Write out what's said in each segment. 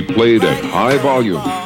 be played at high volume.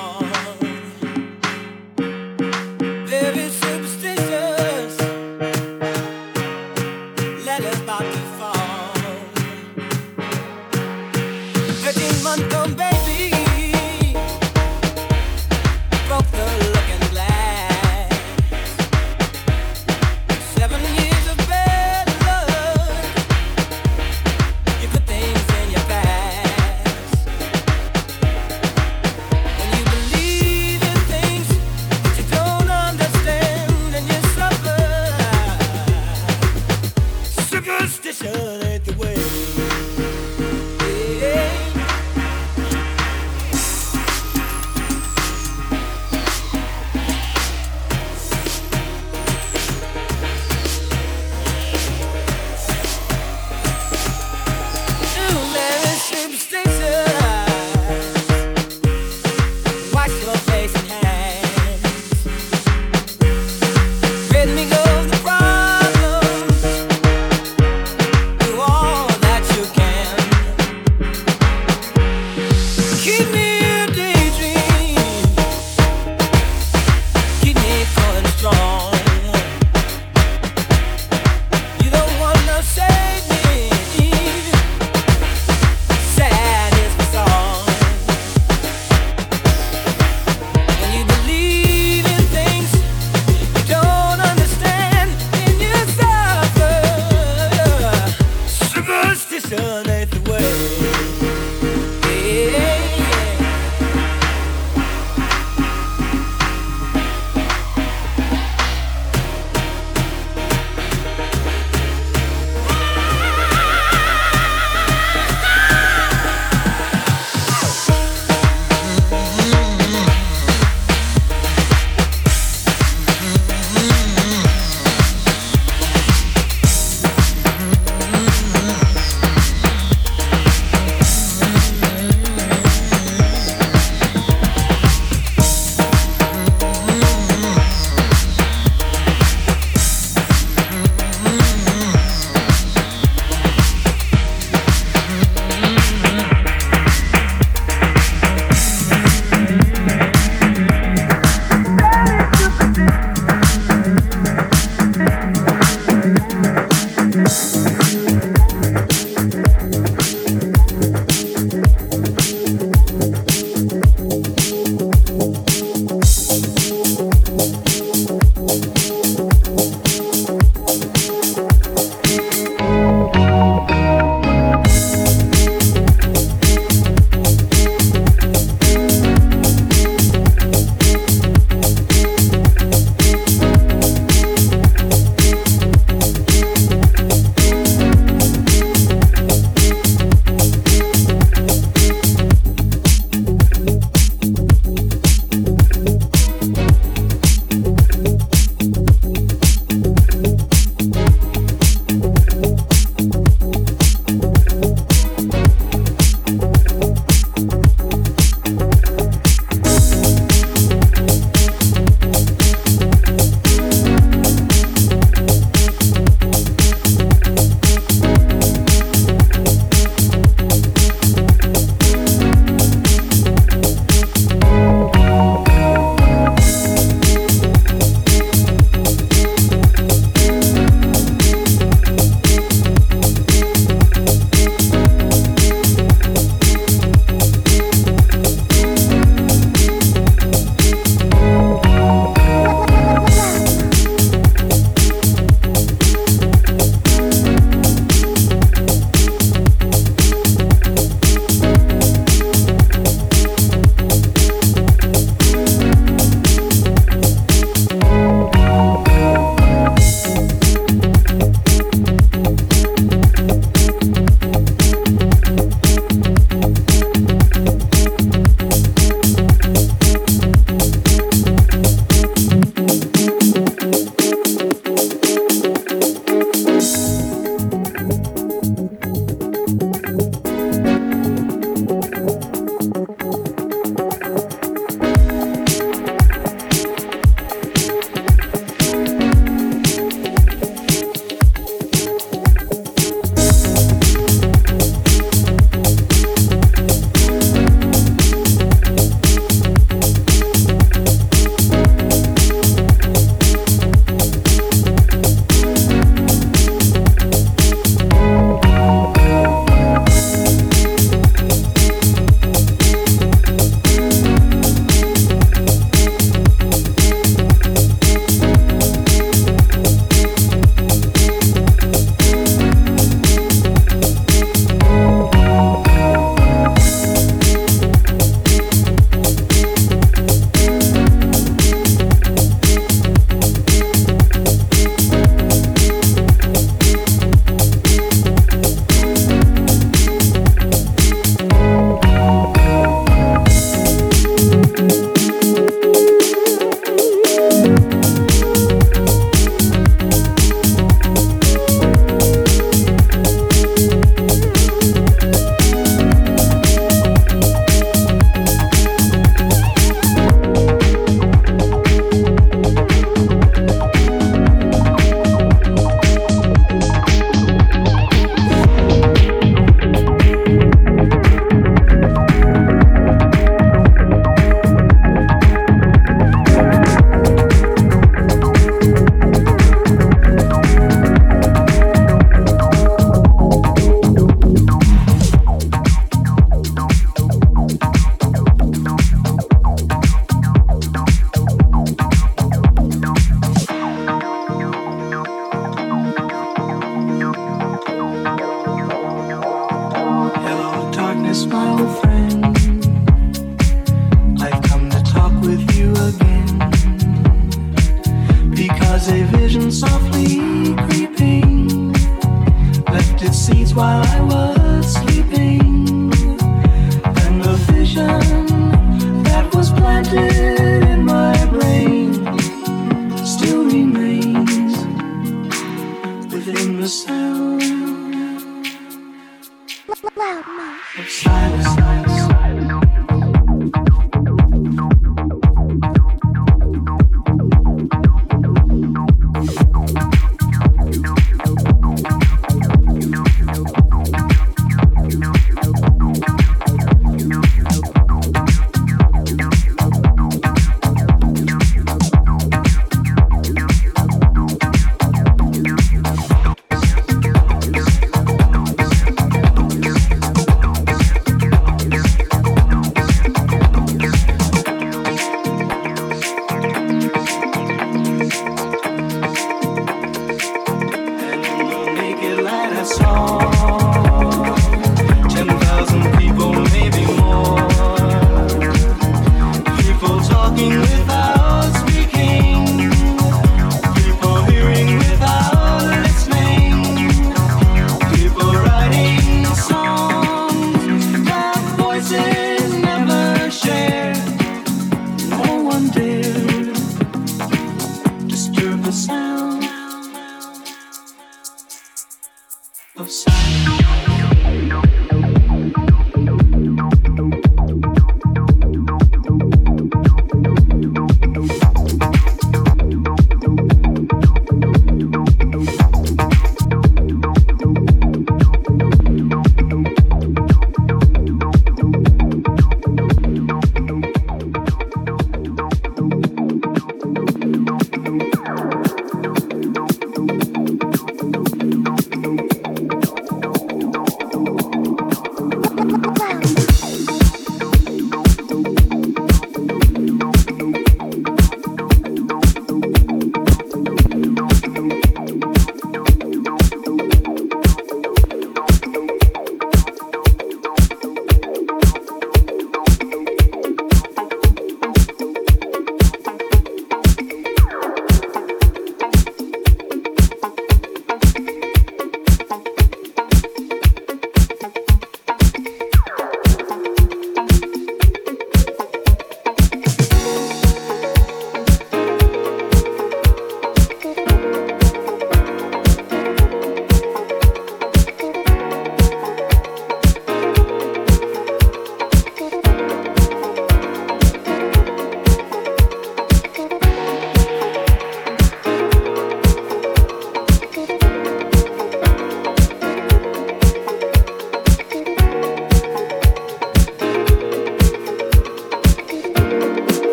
Why. I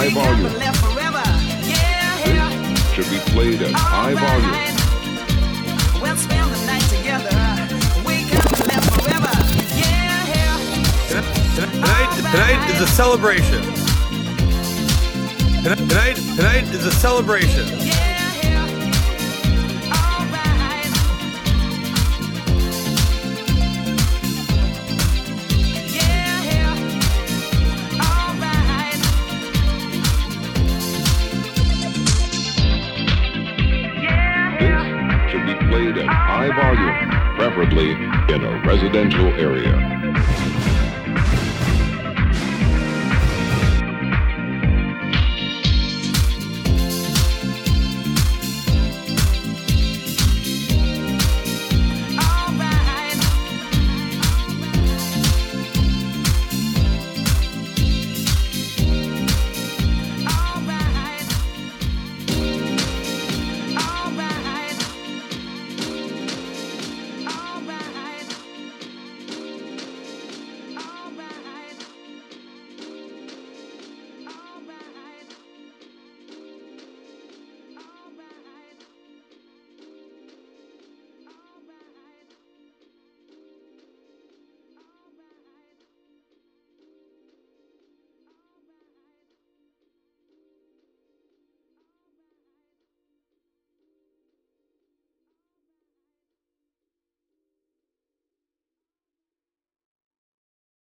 high volume. This should be played at high volume. Tonight, tonight is a celebration. Tonight, tonight is a celebration. preferably in a residential area.